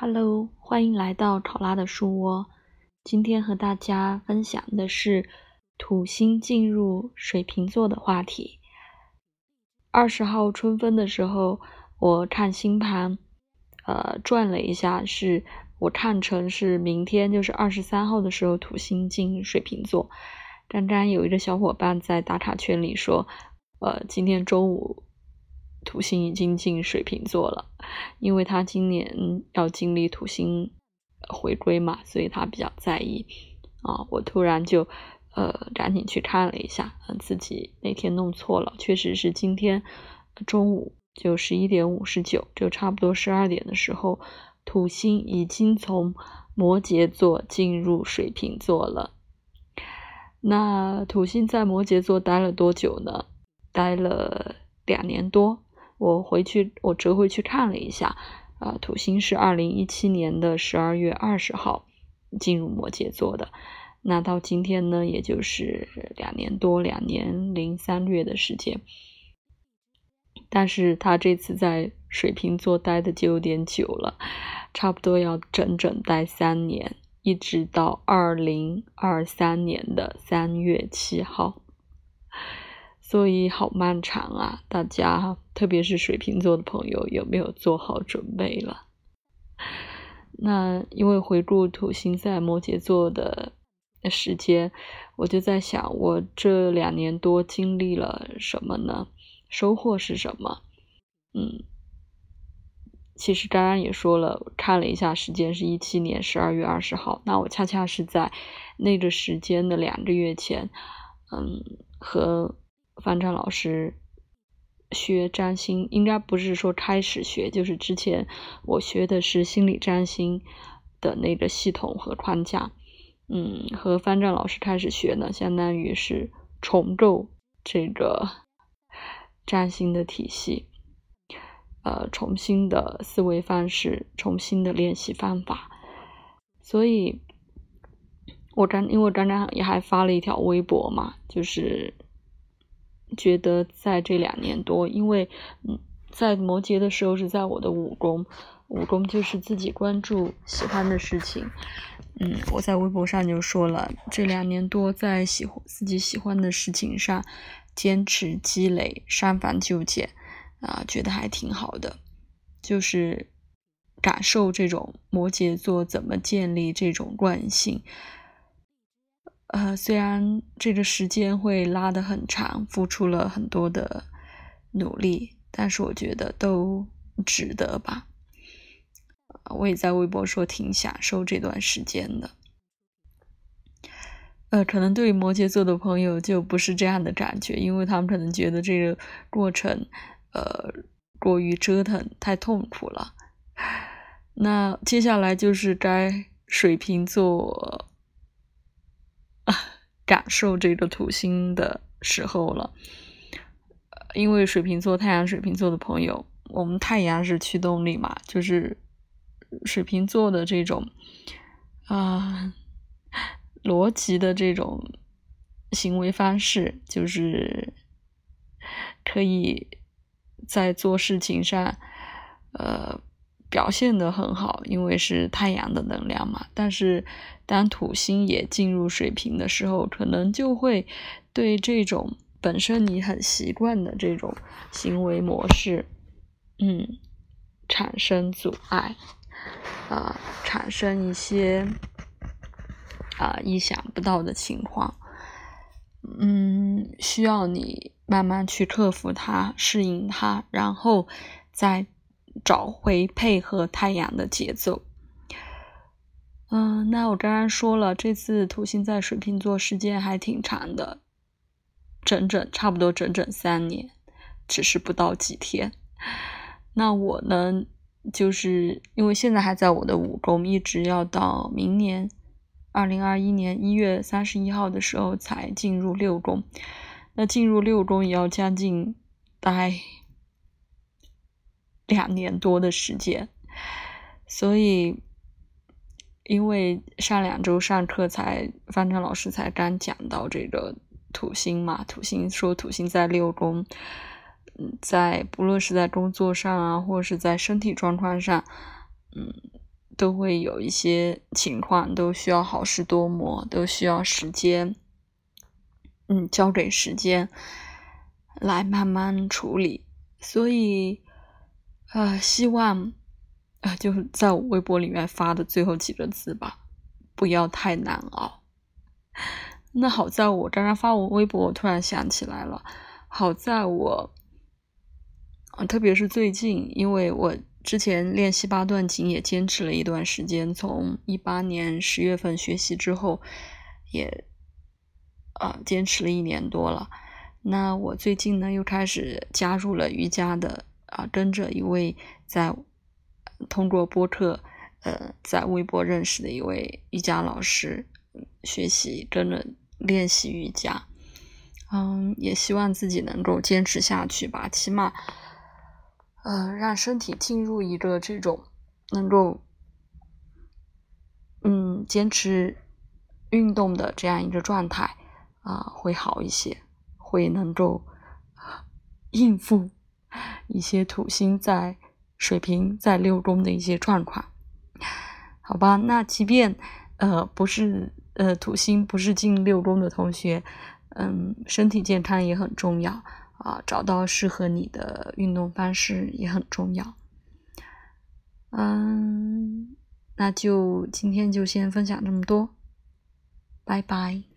Hello，欢迎来到考拉的书窝。今天和大家分享的是土星进入水瓶座的话题。二十号春分的时候，我看星盘，呃，转了一下，是我看成是明天，就是二十三号的时候，土星进水瓶座。刚刚有一个小伙伴在打卡圈里说，呃，今天中午。土星已经进水瓶座了，因为他今年要经历土星回归嘛，所以他比较在意啊。我突然就呃赶紧去看了一下，自己那天弄错了，确实是今天中午就十一点五十九，就差不多十二点的时候，土星已经从摩羯座进入水瓶座了。那土星在摩羯座待了多久呢？待了两年多。我回去，我折回去看了一下，啊，土星是二零一七年的十二月二十号进入摩羯座的，那到今天呢，也就是两年多，两年零三个月的时间。但是他这次在水瓶座待的就有点久了，差不多要整整待三年，一直到二零二三年的三月七号。所以好漫长啊！大家，特别是水瓶座的朋友，有没有做好准备了？那因为回顾土星在摩羯座的时间，我就在想，我这两年多经历了什么呢？收获是什么？嗯，其实刚刚也说了，看了一下时间是一七年十二月二十号，那我恰恰是在那个时间的两个月前，嗯，和。方丈老师学占星，应该不是说开始学，就是之前我学的是心理占星的那个系统和框架。嗯，和方丈老师开始学呢，相当于是重构这个占星的体系，呃，重新的思维方式，重新的练习方法。所以，我刚因为我刚刚也还发了一条微博嘛，就是。觉得在这两年多，因为嗯，在摩羯的时候是在我的五宫，五宫就是自己关注喜欢的事情，嗯，我在微博上就说了，这两年多在喜欢自己喜欢的事情上坚持积累，删繁就简，啊，觉得还挺好的，就是感受这种摩羯座怎么建立这种惯性。呃，虽然这个时间会拉得很长，付出了很多的努力，但是我觉得都值得吧。我也在微博说挺享受这段时间的。呃，可能对于摩羯座的朋友就不是这样的感觉，因为他们可能觉得这个过程，呃，过于折腾，太痛苦了。那接下来就是该水瓶座。感受这个土星的时候了，因为水瓶座、太阳水瓶座的朋友，我们太阳是驱动力嘛，就是水瓶座的这种啊逻辑的这种行为方式，就是可以在做事情上，表现的很好，因为是太阳的能量嘛。但是，当土星也进入水瓶的时候，可能就会对这种本身你很习惯的这种行为模式，嗯，产生阻碍，啊，产生一些啊意想不到的情况，嗯，需要你慢慢去克服它，适应它，然后再。找回配合太阳的节奏。嗯，那我刚刚说了，这次土星在水瓶座时间还挺长的，整整差不多整整三年，只是不到几天。那我呢，就是因为现在还在我的五宫，一直要到明年二零二一年一月三十一号的时候才进入六宫。那进入六宫也要将近待。两年多的时间，所以因为上两周上课才方正老师才刚讲到这个土星嘛，土星说土星在六宫，嗯，在不论是在工作上啊，或者是在身体状况上，嗯，都会有一些情况，都需要好事多磨，都需要时间，嗯，交给时间来慢慢处理。所以，呃，希望啊，就是在我微博里面发的最后几个字吧，不要太难熬。那好在我刚刚发我微博，我突然想起来了，好在我，特别是最近，因为我。之前练习八段锦也坚持了一段时间，从一八年十月份学习之后，也啊坚持了一年多了。那我最近呢又开始加入了瑜伽的啊，跟着一位在通过播客呃在微博认识的一位瑜伽老师学习，跟着练习瑜伽。嗯，也希望自己能够坚持下去吧，起码。呃，让身体进入一个这种能够，嗯，坚持运动的这样一个状态啊，会好一些，会能够应付一些土星在水瓶在六宫的一些状况，好吧？那即便呃不是呃土星不是进六宫的同学，嗯，身体健康也很重要。啊，找到适合你的运动方式也很重要。嗯，那就今天就先分享这么多，拜拜。